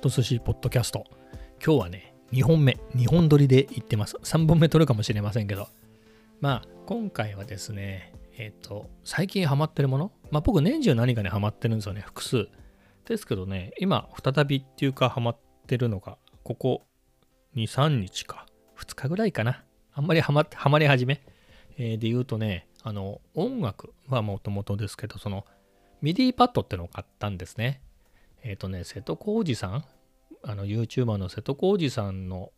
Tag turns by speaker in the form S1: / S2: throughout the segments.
S1: と寿司ポッドキャスト。今日はね、2本目、2本撮りで行ってます。3本目撮るかもしれませんけど。まあ、今回はですね、えっ、ー、と、最近ハマってるもの？まあ僕年中何かにハマってるんですよね、複数。ですけどね、今、再びっていうかハマってるのが、ここ2、3日か、2日ぐらいかな。あんまりハマハマり始め、えー、で言うとね、あの、音楽はもともとですけど、その、MIDI パッドってのを買ったんですね。えっ、ー、とね、瀬戸弘司さん、あの YouTuber の瀬戸弘司さんの、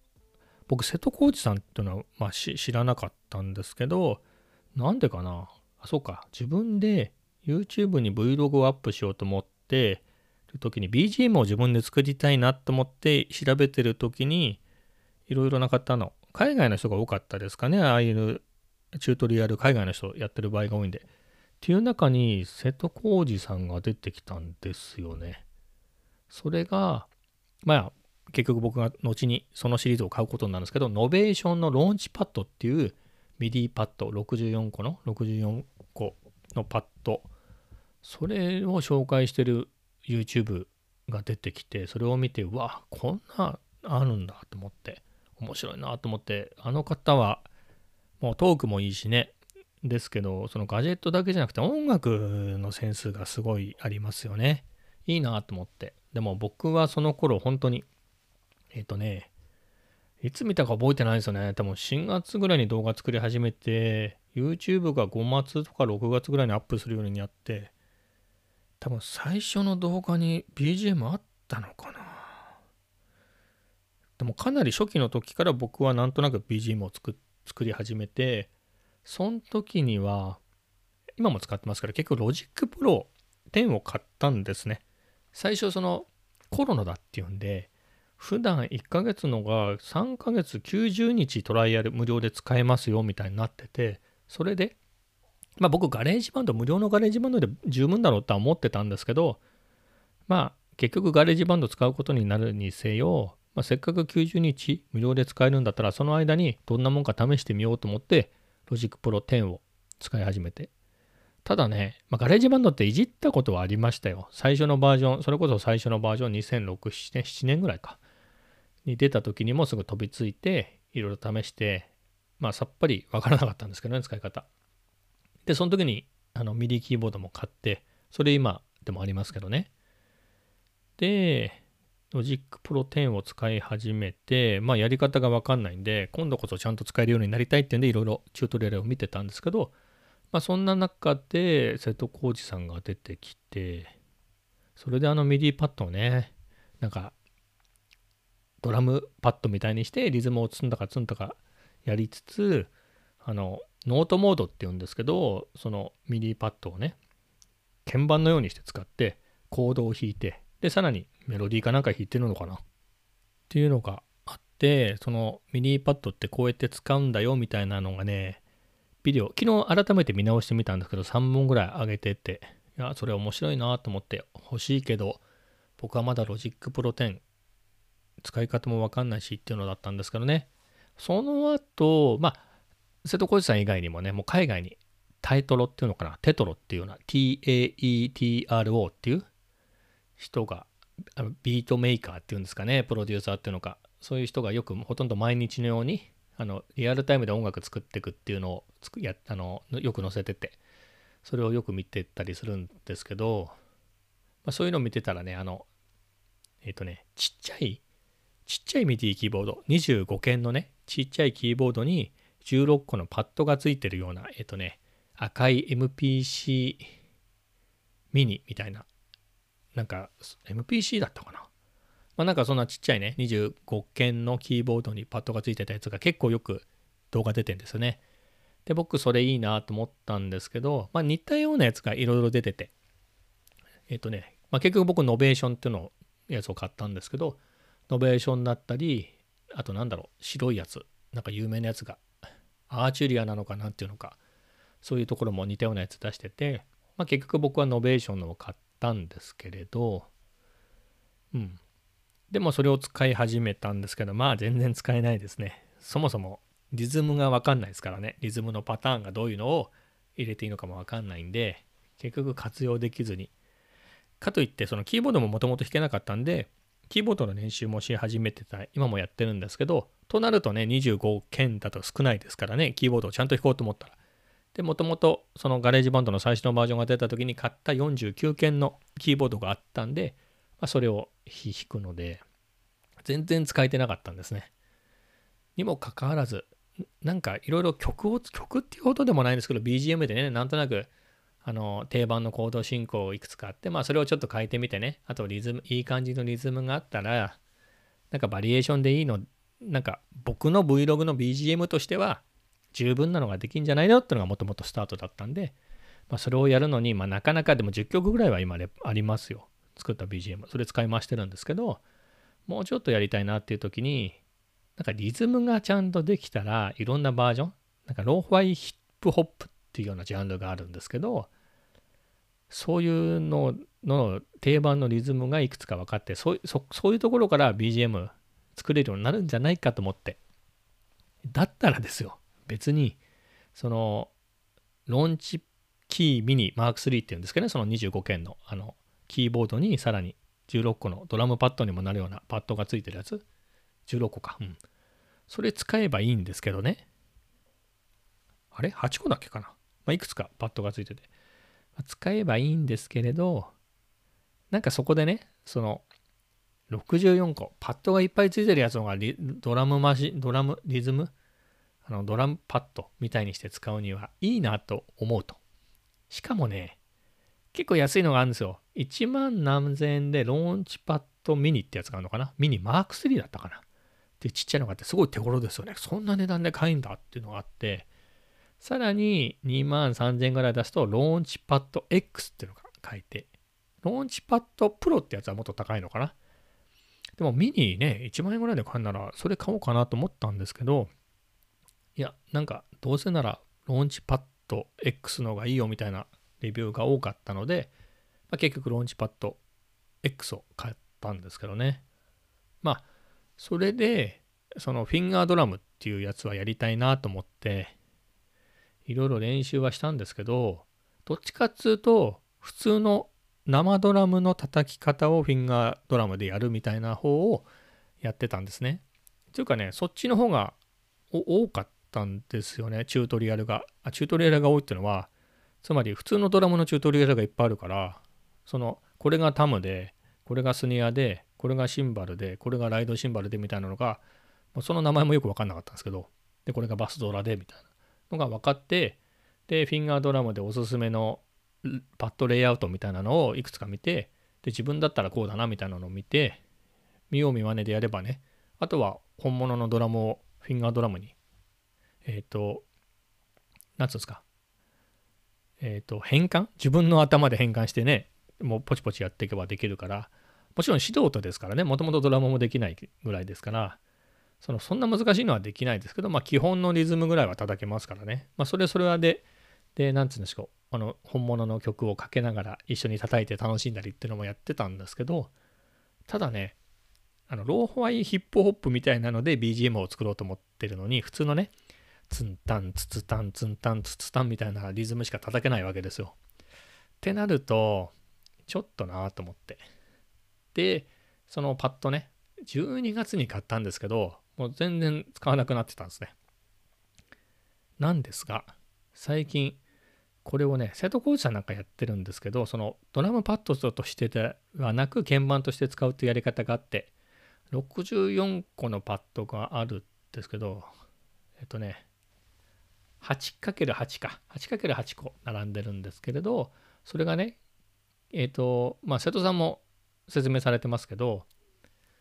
S1: 僕、瀬戸弘司さんっていうのは、まあ、知らなかったんですけど、なんでかな？あ、そうか。自分で YouTube に Vlog をアップしようと思ってる時に BGM を自分で作りたいなと思って調べてる時にいろいろな方の海外の人が多かったですかね？ああいうチュートリアル海外の人やってる場合が多いんで。っていう中に瀬戸弘司さんが出てきたんですよね。それが、まあ、結局僕が後にそのシリーズを買うことになるんですけど、 Novation の Launchpad っていう MIDI パッド64個の64個のパッド、それを紹介してる YouTube が出てきて、それを見て、うわ、こんなあるんだと思って、面白いなと思って、あの方はもうトークもいいしね、ですけど、そのガジェットだけじゃなくて音楽のセンスがすごいありますよね。いいなと思って。でも僕はその頃本当に、えっ、ー、とね、いつ見たか覚えてないんですよね。多分4月ぐらいに動画作り始めて、YouTube が5月とか6月ぐらいにアップするようになって、多分最初の動画に BGM あったのかな。でもかなり初期の時から僕はなんとなく BGM を作作り始めて、その時には、今も使ってますから結構 Logic Pro 10を買ったんですね。最初そのコロナだっていうんで、普段1ヶ月のが3ヶ月90日トライアル無料で使えますよみたいになってて、それで、まあ僕 GarageBand、無料の GarageBand で十分だろうとは思ってたんですけど、まあ結局 GarageBand 使うことになるにせよ、まあ、せっかく90日無料で使えるんだったらその間にどんなもんか試してみようと思って Logic Pro 10を使い始めて。ただね、まあ、 GarageBand っていじったことはありましたよ。最初のバージョン、それこそ最初のバージョン2006、7年 ,7 年ぐらいか。に出た時にもすぐ飛びついて、いろいろ試して、まあさっぱりわからなかったんですけどね、使い方。で、その時にあの MIDI キーボードも買って、それ今でもありますけどね。で、Logic Pro 10を使い始めて、まあやり方がわかんないんで、今度こそちゃんと使えるようになりたいってんで、いろいろチュートリアルを見てたんですけど、まあ、そんな中で瀬戸弘司さんが出てきてそれであの MIDI パッドをねなんかドラムパッドみたいにしてリズムをズンタカズンタカやりつつあのノートモードっていうんですけどその MIDI パッドをね鍵盤のようにして使ってコードを弾いてでさらにメロディーかなんか弾いてるのかな？っていうのがあってその MIDI パッドってこうやって使うんだよみたいなのがねビデオ、昨日改めて見直してみたんですけど、3本ぐらい上げてて、いや、それ面白いなと思って欲しいけど、僕はまだ Logic Pro 10使い方もわかんないしっていうのだったんですけどね。その後、まあ、瀬戸康史さん以外にもね、もう海外にタイトロっていうのかな、テトロっていうような、TAETRO っていう人が、ビートメーカーっていうんですかね、プロデューサーっていうのか、そういう人がよくほとんど毎日のようにあのリアルタイムで音楽作っていくっていうのをつくやあのよく載せててそれをよく見てたりするんですけど、まあ、そういうのを見てたらねあのえっ、ー、とねちっちゃいちっちゃいミディキーボード25件のねちっちゃいキーボードに16個のパッドがついてるようなえっ、ー、とね赤い MPC ミニみたいななんか MPC だったかなまあ、なんかそんなちっちゃいね、25件のキーボードにパッドがついてたやつが結構よく動画出てんですよね。で、僕それいいなと思ったんですけど、まあ、似たようなやつがいろいろ出てて、えっ、とね、まあ、結局僕 Novation っていうのやつを買ったんですけど、 Novation だったり、あとなんだろう、白いやつ、なんか有名なやつが、アーチュリアなのかなっていうのか、そういうところも似たようなやつ出してて、まあ、結局僕は Novation のを買ったんですけれど、うん。でもそれを使い始めたんですけど、まあ全然使えないですね。そもそもリズムがわかんないですからね。リズムのパターンがどういうのを入れていいのかもわかんないんで、結局活用できずに。かといって、そのキーボードももともと弾けなかったんで、キーボードの練習もし始めてた、今もやってるんですけど、となるとね、25鍵だと少ないですからね、キーボードをちゃんと弾こうと思ったら。で、もともとその GarageBand の最初のバージョンが出た時に買った49鍵のキーボードがあったんで、まあ、それを弾くので、全然使えてなかったんですね。にもかかわらず、なんかいろいろ曲を、曲っていうほどでもないんですけど、BGM でね、なんとなく、あの、定番のコード進行をいくつかあって、まあそれをちょっと変えてみてね、あとリズム、いい感じのリズムがあったら、なんかバリエーションでいいの、なんか僕の Vlog の BGM としては十分なのができんじゃないのってのがもともとスタートだったんで、まあ、それをやるのに、まあ、なかなかでも10曲ぐらいは今ありますよ。作った BGM。それ使い回してるんですけど、もうちょっとやりたいなっていう時に、なんかリズムがちゃんとできたらいろんなバージョン、なんかローファイヒップホップっていうようなジャンルがあるんですけど、そういうのの定番のリズムがいくつか分かってそうそういうところから BGM 作れるようになるんじゃないかと思ってだったらですよ別にそのローンチキーミニマーク3っていうんですけどねその25件のあのキーボードにさらに16個のドラムパッドにもなるようなパッドがついてるやつ16個か。うん。それ使えばいいんですけどね。あれ ?8 個だけかな？まあ、いくつかパッドがついてて。使えばいいんですけれど、なんかそこでね、その、64個、パッドがいっぱいついてるやつのがドラムマシ、ドラム、リズム？あの、ドラムパッドみたいにして使うにはいいなと思うと。しかもね、結構安いのがあるんですよ。1万何千円でローンチパッドミニってやつがあるのかな？ミニマーク3だったかな？で、ちっちゃいのがあって、すごい手頃ですよね。そんな値段で買えんだっていうのがあって、さらに2万3000円ぐらい出すと、ローンチパッド X っていうのが書いて、ローンチパッドプロってやつはもっと高いのかな？でもミニね、1万円ぐらいで買うなら、それ買おうかなと思ったんですけど、いや、なんか、どうせなら、ローンチパッド X の方がいいよみたいなレビューが多かったので、まあ、結局、ローンチパッド X を買ったんですけどね。まあ、それで、そのフィンガードラムっていうやつはやりたいなと思って、いろいろ練習はしたんですけど、どっちかっつうと、普通の生ドラムの叩き方をフィンガードラムでやるみたいな方をやってたんですね。というかね、そっちの方が多かったんですよね、チュートリアルが。あチュートリアルが多いっていうのは、つまり普通のドラムのチュートリアルがいっぱいあるから、その、これがタムで、これがスニアで、これがシンバルで、これがライドシンバルでみたいなのが、その名前もよく分かんなかったんですけど、で、これがバスドラでみたいなのが分かって、で、フィンガードラムでおすすめのパッドレイアウトみたいなのをいくつか見て、で、自分だったらこうだなみたいなのを見て、見よう見まねでやればね、あとは本物のドラムをフィンガードラムに、えっ、ー、と、なんつうんですか、えっ、ー、と、変換？自分の頭で変換してね、もうポチポチやっていけばできるから、もちろん素人ですからね、もともとドラムもできないぐらいですから、そのそんな難しいのはできないですけど、まあ基本のリズムぐらいは叩けますからね。まあそれそれはで、で、なんつうんですか、あの本物の曲をかけながら一緒に叩いて楽しんだりっていうのもやってたんですけど、ただね、あのローホワイヒップホップみたいなので BGM を作ろうと思ってるのに、普通のね、ツンタン、ツツタン、ツンタン、ツツタンみたいなリズムしか叩けないわけですよ。ってなると、ちょっとなと思って。で、そのパッドね、12月に買ったんですけど、もう全然使わなくなってたんですね。なんですが、最近、これをね、瀬戸コーチさんなんかやってるんですけど、そのドラムパッドとしてではなく、鍵盤として使うっていうやり方があって、64個のパッドがあるんですけど、えっとね、8×8 か、8×8 個並んでるんですけれど、それがね、えっ、ー、と、まあ、瀬戸さんも説明されてますけど、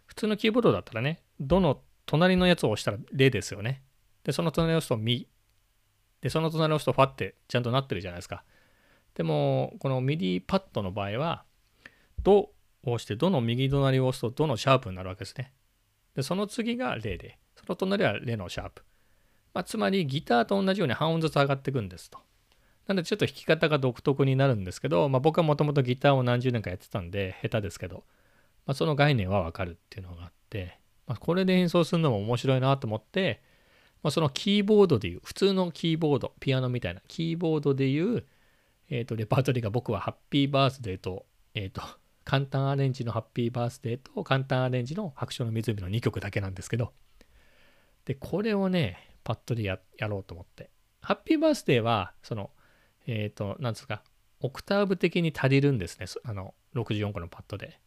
S1: 普通のキーボードだったらね、どの隣のやつを押したら0ですよね。で、その隣を押すとミ。で、その隣を押すとファってちゃんとなってるじゃないですか。でも、この MIDI パッドの場合は、ドを押して、ドの右隣を押すとドのシャープになるわけですね。で、その次がレで、その隣はレのシャープ。まあ、つまりギターと同じように半音ずつ上がっていくんですと。なのでちょっと弾き方が独特になるんですけど、まあ、僕はもともとギターを何十年かやってたんで下手ですけど、まあ、その概念はわかるっていうのがあって、まあ、これで演奏するのも面白いなと思って、まあ、そのキーボードでいう普通のキーボードピアノみたいなキーボードでいう、えー、とレパートリーが僕はハッピーバースデーと,、えー、と簡単アレンジのハッピーバースデーと簡単アレンジの白書の湖の2曲だけなんですけど、で、これをね、パッドでやろうと思って。ハッピーバースデーは、その、えっ、ー、と、なんですか、オクターブ的に足りるんですね。あの、64個のパッドで。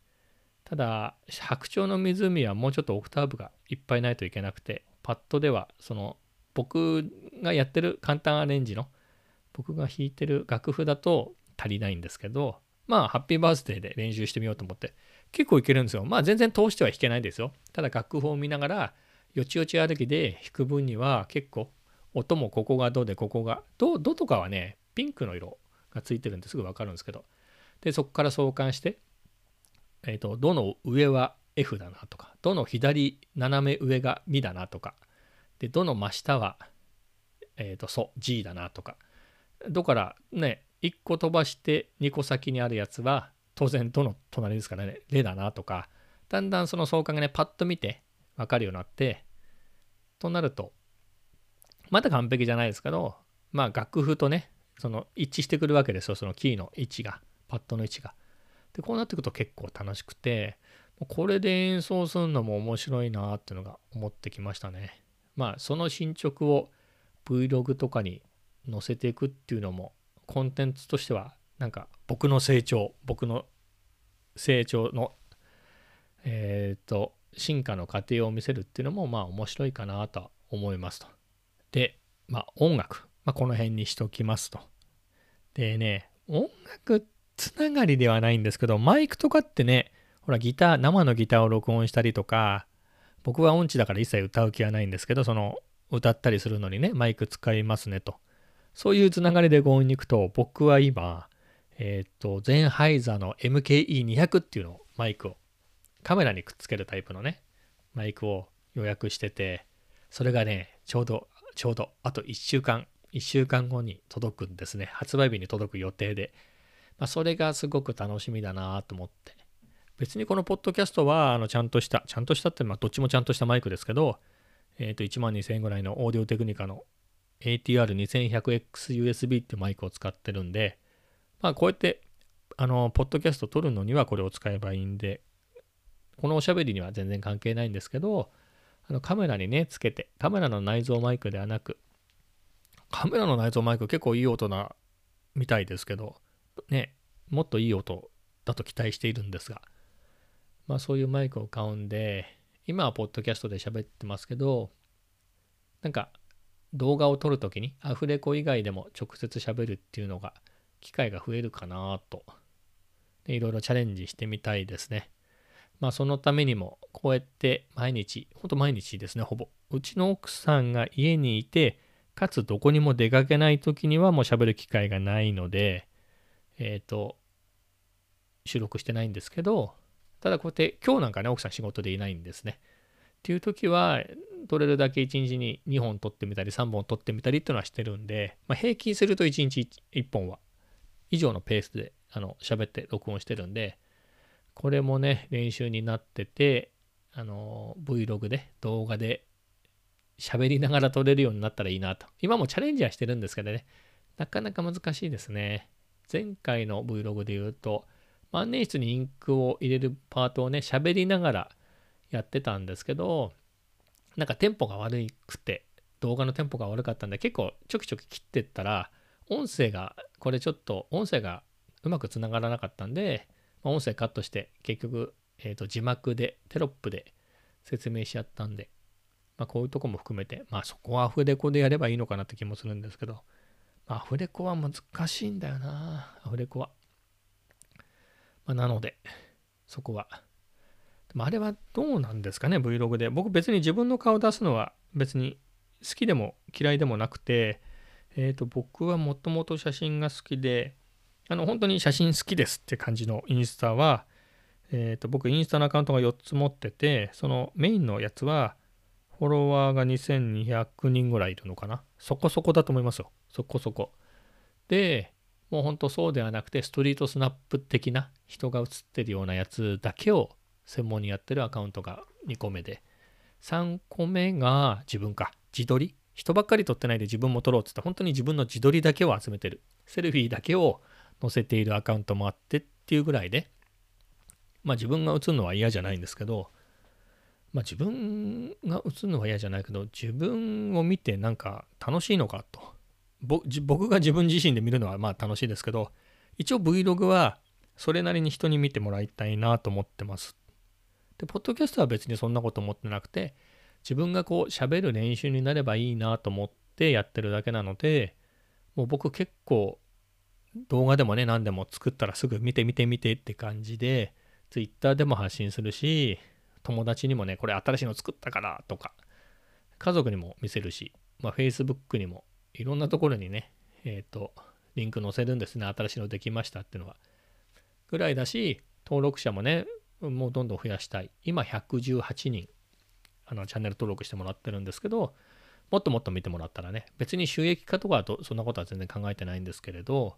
S1: ただ、白鳥の湖はもうちょっとオクターブがいっぱいないといけなくて、パッドでは、その、僕がやってる簡単アレンジの、僕が弾いてる楽譜だと足りないんですけど、まあ、ハッピーバースデーで練習してみようと思って、結構いけるんですよ。まあ、全然通しては弾けないですよ。ただ、楽譜を見ながら、よちよち歩きで弾く分には結構、音もここがドで、ここが、ド、ドとかはね、ピンクの色がついてるんですぐわかるんですけど、で、そこから相関して、え、ー、と、どの上は F だなとか、どの左斜め上がミだなとか、で、どの真下は、えっ、ー、と、ソ、G だなとか、どからね、1個飛ばして2個先にあるやつは当然どの隣ですからねレだなとかだんだんその相関がねパッと見て分かるようになってとなるとまだ完璧じゃないですけどまあ楽譜とねその一致してくるわけですよそのキーの位置がパッドの位置が。でこうなってくると結構楽しくてこれで演奏するのも面白いなっていうのが思ってきましたね。まあその進捗を Vlog とかに載せていくっていうのもコンテンツとしてはなんか僕の成長僕の成長のえっ、ー、と進化の過程を見せるっていうのもまあ面白いかなとは思いますと。で、まあ音楽、まあ、この辺にしておきますと。でね、音楽つながりではないんですけど、マイクとかってね、ほらギター、生のギターを録音したりとか、僕は音痴だから一切歌う気はないんですけど、その歌ったりするのにね、マイク使いますねと。そういうつながりで強引に行くと、僕は今、えっ、ー、と、ゼンハイザーの MKE200 っていうのを、マイクを、カメラにくっつけるタイプのね、マイクを予約してて、それがね、ちょうど、ちょうど、あと1週間、1週間後に届くんですね。発売日に届く予定で。まあ、それがすごく楽しみだなと思って。別にこのポッドキャストは、あの、ちゃんとした、ちゃんとしたって、まあ、どっちもちゃんとしたマイクですけど、えっ、ー、と、1万2000円ぐらいのオーディオテクニカの ATR2100XUSB ってマイクを使ってるんで、まあこうやって、あの、ポッドキャスト撮るのにはこれを使えばいいんで、このおしゃべりには全然関係ないんですけど、あのカメラにね、つけて、カメラの内蔵マイクではなく、カメラの内蔵マイク結構いい音なみたいですけど、ね、もっといい音だと期待しているんですが、まあそういうマイクを買うんで、今はポッドキャストで喋ってますけど、なんか動画を撮るときにアフレコ以外でも直接喋るっていうのが機会が増えるかなといろいろチャレンジしてみたいですね。まあそのためにもこうやって毎日、ほんと毎日ですね、ほぼ。うちの奥さんが家にいて、かつどこにも出かけない時にはもう喋る機会がないので、えっ、ー、と、収録してないんですけど、ただこうやって今日なんかね、奥さん仕事でいないんですね。っていう時は、取れるだけ1日に2本取ってみたり3本取ってみたりっていうのはしてるんで、まあ、平均すると1日1本は以上のペースであの喋って録音してるんでこれもね練習になっててあの Vlog で動画で喋りながら撮れるようになったらいいなと。今もチャレンジはしてるんですけどね。なかなか難しいですね。前回の Vlog で言うと万年筆にインクを入れるパートをね喋りながらやってたんですけどなんかテンポが悪くて、動画のテンポが悪かったんで、結構ちょきちょき切ってったら、音声が、これちょっと音声がうまくつながらなかったんで、ま、音声カットして、結局、えー、と字幕で、テロップで説明しちゃったんで、まあ、こういうとこも含めて、まあそこはアフレコでやればいいのかなって気もするんですけど、まあ、アフレコは難しいんだよな、アフレコは。まあ、なので、そこは。あれはどうなんですかね Vlog で。僕別に自分の顔出すのは別に好きでも嫌いでもなくてえっ、ー、と僕はもともと写真が好きであの本当に写真好きですって感じのインスタはえっ、ー、と僕インスタのアカウントが4つ持っててそのメインのやつはフォロワーが2200人ぐらいいるのかな？そこそこだと思いますよ。そこそこ。でもう本当そうではなくてストリートスナップ的な人が写ってるようなやつだけを専門にやってるアカウントが2個目で、3個目が自分か、自撮り。人ばっかり撮ってないで自分も撮ろうっつって本当に自分の自撮りだけを集めてる。セルフィーだけを載せているアカウントもあってっていうぐらいで、まあ自分が映るのは嫌じゃないんですけど、まあ自分が映るのは嫌じゃないけど、自分を見てなんか楽しいのかと。僕が自分自身で見るのはまあ楽しいですけど、一応 Vlog はそれなりに人に見てもらいたいなと思ってます。で、ポッドキャストは別にそんなこと思ってなくて、自分がこう喋る練習になればいいなと思ってやってるだけなので、もう僕結構動画でもね、何でも作ったらすぐ見て見て見てって感じで、Twitter でも発信するし、友達にもね、これ新しいの作ったからとか、家族にも見せるし、まあ、Facebook にもいろんなところにね、えっ、ー、と、リンク載せるんですね。新しいのできましたっていうのは。ぐらいだし、登録者もね、もうどんどん増やしたい。今118人、あの、チャンネル登録してもらってるんですけど、もっともっと見てもらったらね、別に収益化とかはそんなことは全然考えてないんですけれど、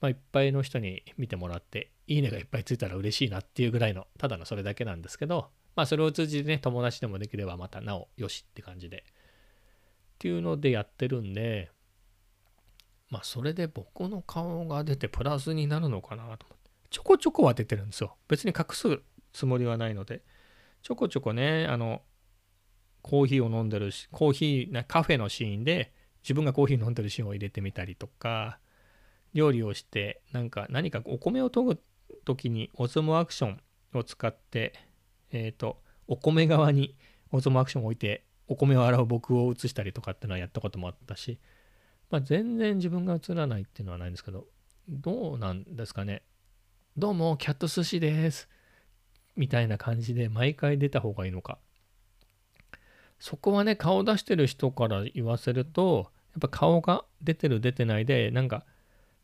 S1: まあ、いっぱいの人に見てもらって、いいねがいっぱいついたら嬉しいなっていうぐらいの、ただのそれだけなんですけど、まあ、それを通じてね、友達でもできればまたなおよしって感じで、っていうのでやってるんで、まあ、それで僕の顔が出てプラスになるのかなと思って、ちょこちょこは出てるんですよ。別に隠すつもりはないので、ちょこちょこね、あの、コーヒーを飲んでるし、コーヒーな、カフェのシーンで自分がコーヒー飲んでるシーンを入れてみたりとか、料理をしてなんか何かお米を研ぐ時にオズモアクションを使ってえっ、ー、とお米側にオズモアクションを置いてお米を洗う僕を映したりとかっていうのはやったこともあったし、まあ、全然自分が映らないっていうのはないんですけどどうなんですかね。どうもキャット寿司です。みたいな感じで毎回出た方がいいのか。そこはね顔出してる人から言わせるとやっぱ顔が出てる出てないでなんか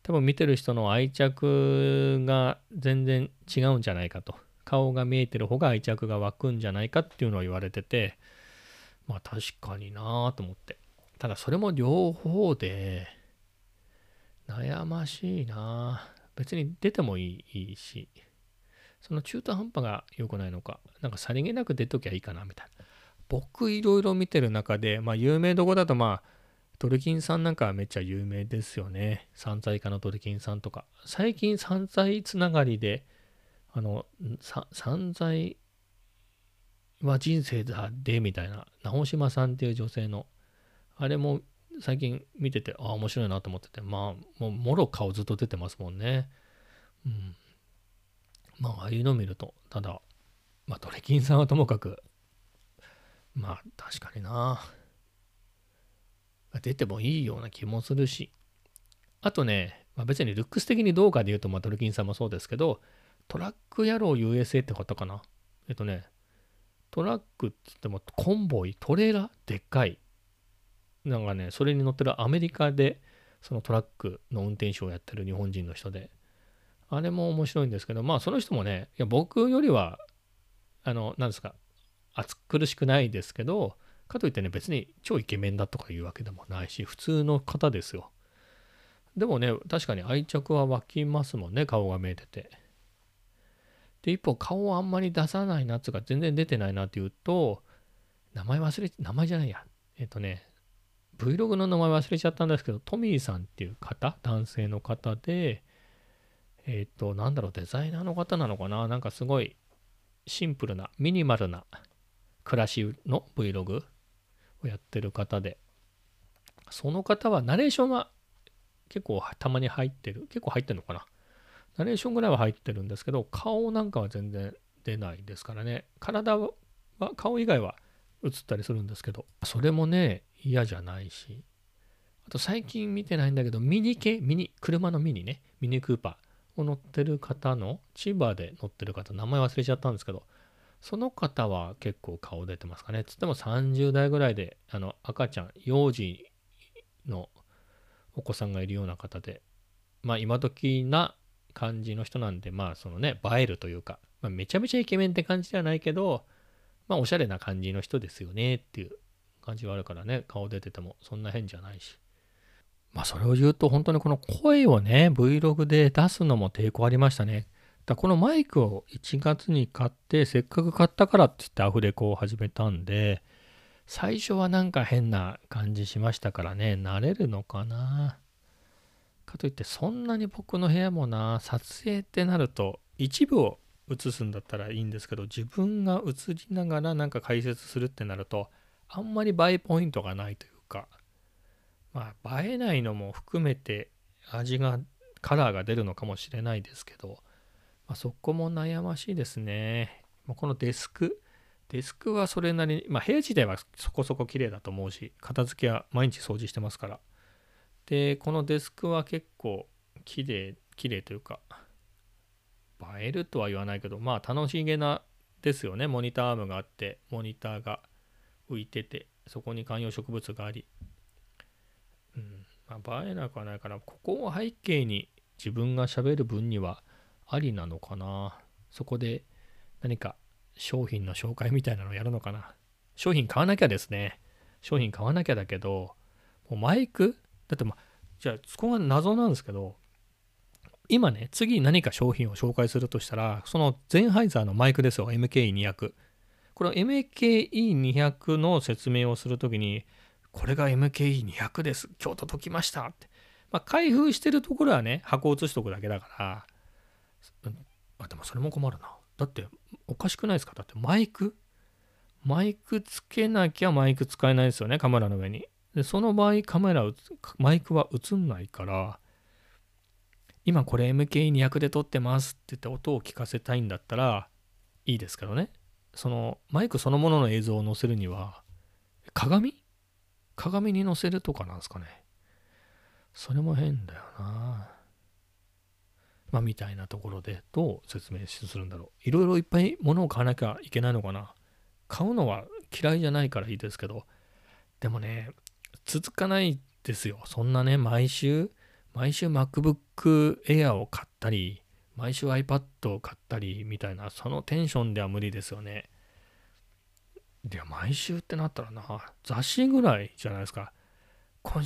S1: 多分見てる人の愛着が全然違うんじゃないかと。顔が見えてる方が愛着が湧くんじゃないかっていうのを言われてて、まあ確かになぁと思って。ただそれも両方で悩ましいな別に出てもいいし、その中途半端が良くないのか、なんかさりげなく出ときゃいいかなみたいな。僕いろいろ見てる中で、まあ有名どこだとまあドルキンさんなんかはめっちゃ有名ですよね。散財家のドルキンさんとか。最近散財つながりで、あの、散財は人生だで、みたいな、直島さんっていう女性の、あれも最近見てて、ああ、面白いなと思ってて、まあ、もう、もろ顔ずっと出てますもんね。うん。まあ、ああいうの見ると、ただ、まあ、ドレキンさんはともかく、まあ、確かにな。出てもいいような気もするし、あとね、まあ、別にルックス的にどうかで言うと、まあ、ドルキンさんもそうですけど、トラック野郎 USA ってことかな？えっとね、トラックって言ってもコンボイ、トレーラー？でっかい。なんかね、それに乗ってるアメリカで、そのトラックの運転手をやってる日本人の人で、あれも面白いんですけど、まあその人もね、いや僕よりは、あの、なんですか、暑苦しくないですけど、かといってね、別に超イケメンだとかいうわけでもないし、普通の方ですよ。でもね、確かに愛着は湧きますもんね、顔が見えてて。で、一方、顔をあんまり出さないなっていうか、全然出てないなっていうと、名前忘れ、名前じゃないや。えっとね、Vlog の名前忘れちゃったんですけど、トミーさんっていう方、男性の方で、えっと、なんだろう、デザイナーの方なのかな？なんかすごいシンプルな、ミニマルな暮らしの Vlog をやってる方で、その方はナレーションは結構たまに入ってる。結構入ってるのかな？ナレーションぐらいは入ってるんですけど、顔なんかは全然出ないですからね。体は、顔以外は映ったりするんですけど、それもね、嫌じゃないし。あと最近見てないんだけど、ミニ系、ミニ、車のミニね、ミニクーパーを乗ってる方の、千葉で乗ってる方、名前忘れちゃったんですけど、その方は結構顔出てますかね。つっても30代ぐらいで、あの、赤ちゃん、幼児のお子さんがいるような方で、まあ今時な感じの人なんで、まあそのね、映えるというか、まあ、めちゃめちゃイケメンって感じではないけど、まあおしゃれな感じの人ですよねっていう感じはあるからね、顔出ててもそんな変じゃないし。まあそれを言うと本当にこの声をね、Vlog で出すのも抵抗ありましたね。だこのマイクを1月に買って、せっかく買ったからって言ってアフレコを始めたんで、最初はなんか変な感じしましたからね、慣れるのかな。かといって、そんなに僕の部屋もな、撮影ってなると、一部を映すんだったらいいんですけど自分が映りながらなんか解説するってなるとあんまり映えポイントがないというかまあ映えないのも含めて味がカラーが出るのかもしれないですけど、まあ、そこも悩ましいですね。このデスクデスクはそれなりに、まあ、部屋自体はそこそこ綺麗だと思うし片付けは毎日掃除してますからでこのデスクは結構綺麗綺麗というか映えるとは言わないけどまあ楽しげなですよね。モニターアームがあってモニターが浮いててそこに観葉植物があり、うんまあ、映えなくはないからここを背景に自分がしゃべる分にはありなのかな。そこで何か商品の紹介みたいなのをやるのかな。商品買わなきゃですね。商品買わなきゃだけどもうマイクだってまあじゃあそこが謎なんですけど今ね、次何か商品を紹介するとしたら、そのゼンハイザーのマイクですよ、MKE200。この MKE200 の説明をするときに、これが MKE200 です。今日届きましたって。まあ、開封してるところはね、箱を写しとくだけだから、あ、でもそれも困るな。だって、おかしくないですか？だってマイク？マイクつけなきゃマイク使えないですよね、カメラの上に。で、その場合、カメラ、マイクは映んないから、今これ MKE200 で撮ってますって言って音を聞かせたいんだったらいいですけどね。そのマイクそのものの映像を載せるには鏡？鏡に載せるとかなんですかね。それも変だよな。まあみたいなところでどう説明するんだろう。いろいろいっぱい物を買わなきゃいけないのかな。買うのは嫌いじゃないからいいですけど、でもね、続かないですよ。そんなね、毎週毎週 MacBook Air を買ったり、毎週 iPad を買ったりみたいな、そのテンションでは無理ですよね。いや、毎週ってなったらな、雑誌ぐらいじゃないですか。今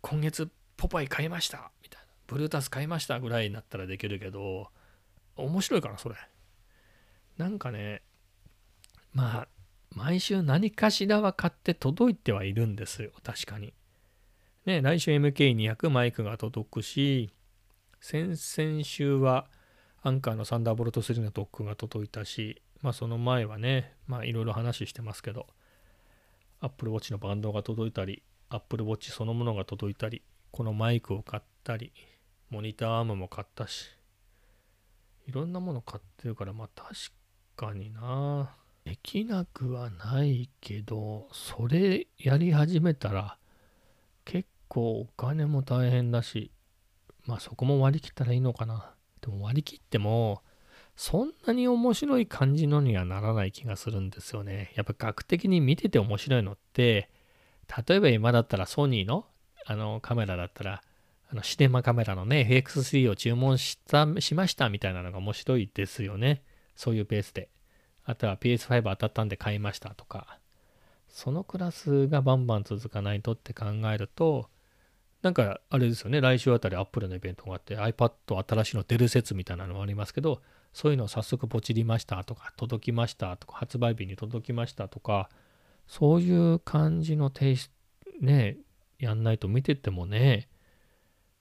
S1: 今月ポパイ買いましたみたいな。ブルータス買いましたぐらいになったらできるけど、面白いかな、それ。なんかね、まあ、毎週何かしらは買って届いてはいるんですよ、確かに。ね、来週 MK200 マイクが届くし、先々週はアンカーのサンダーボルト3のドックが届いたし、まあその前はね、まあいろいろ話してますけど、Apple Watch のバンドが届いたり、Apple Watch そのものが届いたり、このマイクを買ったり、モニターアームも買ったし、いろんなもの買ってるから、まあ確かにな、できなくはないけど、それやり始めたら、結構お金も大変だし、まあそこも割り切ったらいいのかな。でも割り切っても、そんなに面白い感じのにはならない気がするんですよね。やっぱ学的に見てて面白いのって、例えば今だったらソニーのあのカメラだったら、あのシネマカメラのね、FX3 を注文したしましたみたいなのが面白いですよね。そういうペースで。あとは PS5 当たったんで買いましたとか。そのクラスがバンバン続かないとって考えると、なんかあれですよね、来週あたり Apple のイベントがあって iPad 新しいの出る説みたいなのもありますけど、そういうのを早速ポチりましたとか、届きましたとか、発売日に届きましたとか、そういう感じの提出、ね、やんないと見ててもね、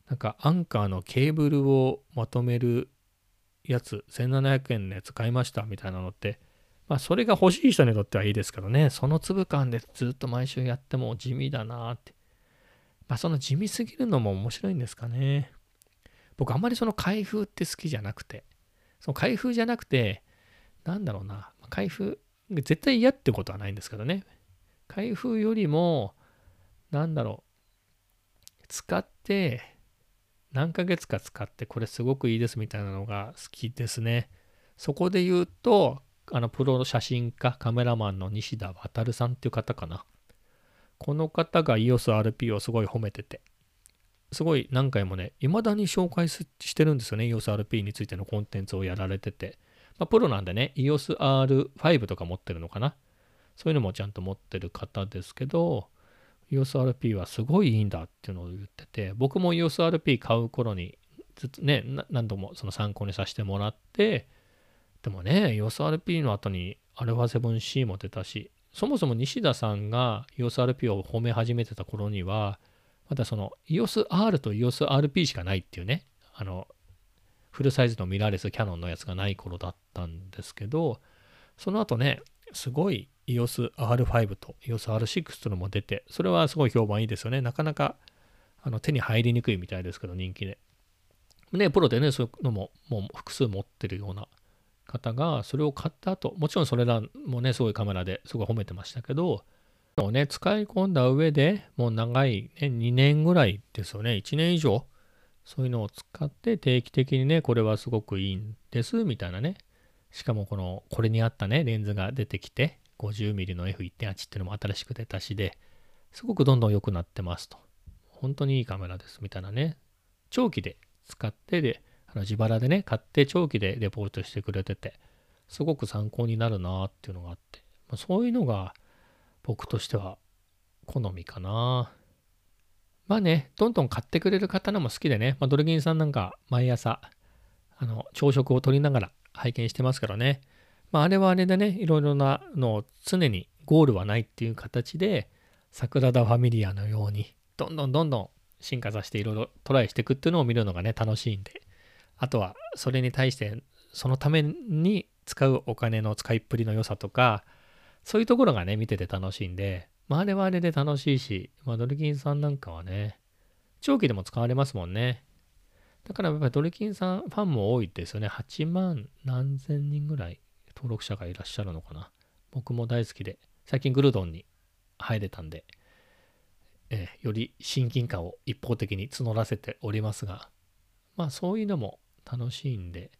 S1: なんかアンカーのケーブルをまとめるやつ、1700円のやつ買いましたみたいなのって、まあそれが欲しい人にとってはいいですけどね、その粒感でずっと毎週やっても地味だなって。まあ、その地味すぎるのも面白いんですかね。僕あんまりその開封って好きじゃなくて、その開封じゃなくて、なんだろうな、開封、絶対嫌ってことはないんですけどね。開封よりも、なんだろう、使って、何ヶ月か使ってこれすごくいいですみたいなのが好きですね。そこで言うと、あのプロ写真家、カメラマンの西田渉さんっていう方かな。この方が EOSRP をすごい褒めてて、すごい何回もね、未だに紹介してるんですよね、EOSRP についてのコンテンツをやられてて。まあ、プロなんでね、EOSR5 とか持ってるのかな。そういうのもちゃんと持ってる方ですけど、EOSRP はすごいいいんだっていうのを言ってて、僕も EOSRP 買う頃に、ずっとね、何度もその参考にさせてもらって、でもね、EOSRP の後に α7C も出たし、そもそも西田さんが EOSRP を褒め始めてた頃には、まだその EOSR と EOSRP しかないっていうね、あの、フルサイズのミラーレスキャノンのやつがない頃だったんですけど、その後ね、すごい EOS R5 と EOS R6 というのも出て、それはすごい評判いいですよね。なかなかあの手に入りにくいみたいですけど、人気で。ね、プロでね、そういうのももう複数持ってるような方が、それを買った後、もちろんそれらもね、すごいカメラですごい褒めてましたけど、をね、使い込んだ上でもう長い、ね、2年ぐらいですよね、1年以上、そういうのを使って定期的にね、これはすごくいいんですみたいなね。しかもこの、これに合ったね、レンズが出てきて、50mm の F1.8 っていうのも新しく出たしで、すごくどんどん良くなってますと。本当にいいカメラですみたいなね。長期で使ってで、あの自腹でね、買って長期でレポートしてくれてて、すごく参考になるなっていうのがあって、まあ、そういうのが僕としては好みかな。まあね、どんどん買ってくれる方のも好きでね、まあ、ドルギンさんなんか毎朝、あの、朝食をとりながら拝見してますからね。まあ、あれはあれでね、いろいろなのを常にゴールはないっていう形で、桜田ファミリアのように、どんどんどんどん進化させていろいろトライしていくっていうのを見るのがね、楽しいんで、あとはそれに対してそのために使うお金の使いっぷりの良さとか、そういうところがね、見てて楽しいんで、まあ、あれはあれで楽しいし、まあ、ドルキンさんなんかはね、長期でも使われますもんね。だからやっぱりドルキンさんファンも多いですよね。8万何千人ぐらい登録者がいらっしゃるのかな。僕も大好きで、最近グルドンに入れたんで、え、より親近感を一方的に募らせておりますが、まあそういうのも楽しいんで、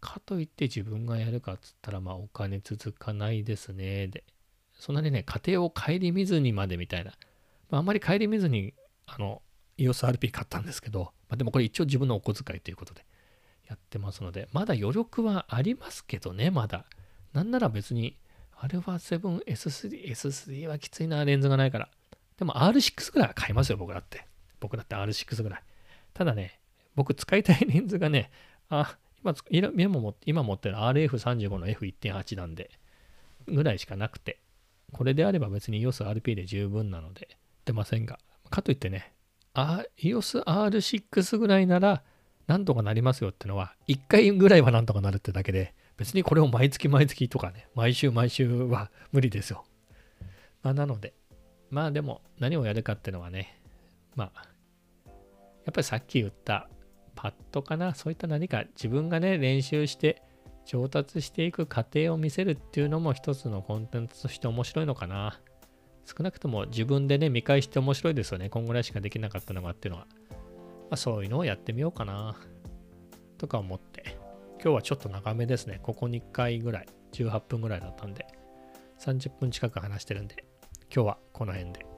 S1: かといって自分がやるかっつったら、まあお金続かないですね。で、そんなにね、家庭を顧みずにまでみたいな、まあ、あんまり顧みずに、あの、EOSRP 買ったんですけど、まあ、でもこれ一応自分のお小遣いということでやってますので、まだ余力はありますけどね、まだ。なんなら別に α7S3、S3 はきついな、レンズがないから。でも R6 ぐらいは買いますよ、僕だって。僕だって R6 ぐらい。ただね、僕使いたいレンズがね、あ、今、今も今持ってる RF35 の F1.8 なんで、ぐらいしかなくて、これであれば別に EOSRP で十分なので、出ませんが、かといってね、EOSR6 ぐらいなら、なんとかなりますよってのは、1回ぐらいはなんとかなるってだけで、別にこれを毎月毎月とかね、毎週毎週は無理ですよ。まあ、なので、まあでも何をやるかっていうのはね、まあ、やっぱりさっき言ったパッドかな、そういった何か自分がね、練習して上達していく過程を見せるっていうのも一つのコンテンツとして面白いのかな。少なくとも自分でね、見返して面白いですよね。こんぐらいしかできなかったのがっていうのは。まあ、そういうのをやってみようかな。とか思って。今日はちょっと長めですね。ここ2回ぐらい。18分ぐらいだったんで。30分近く話してるんで。今日はこの辺で。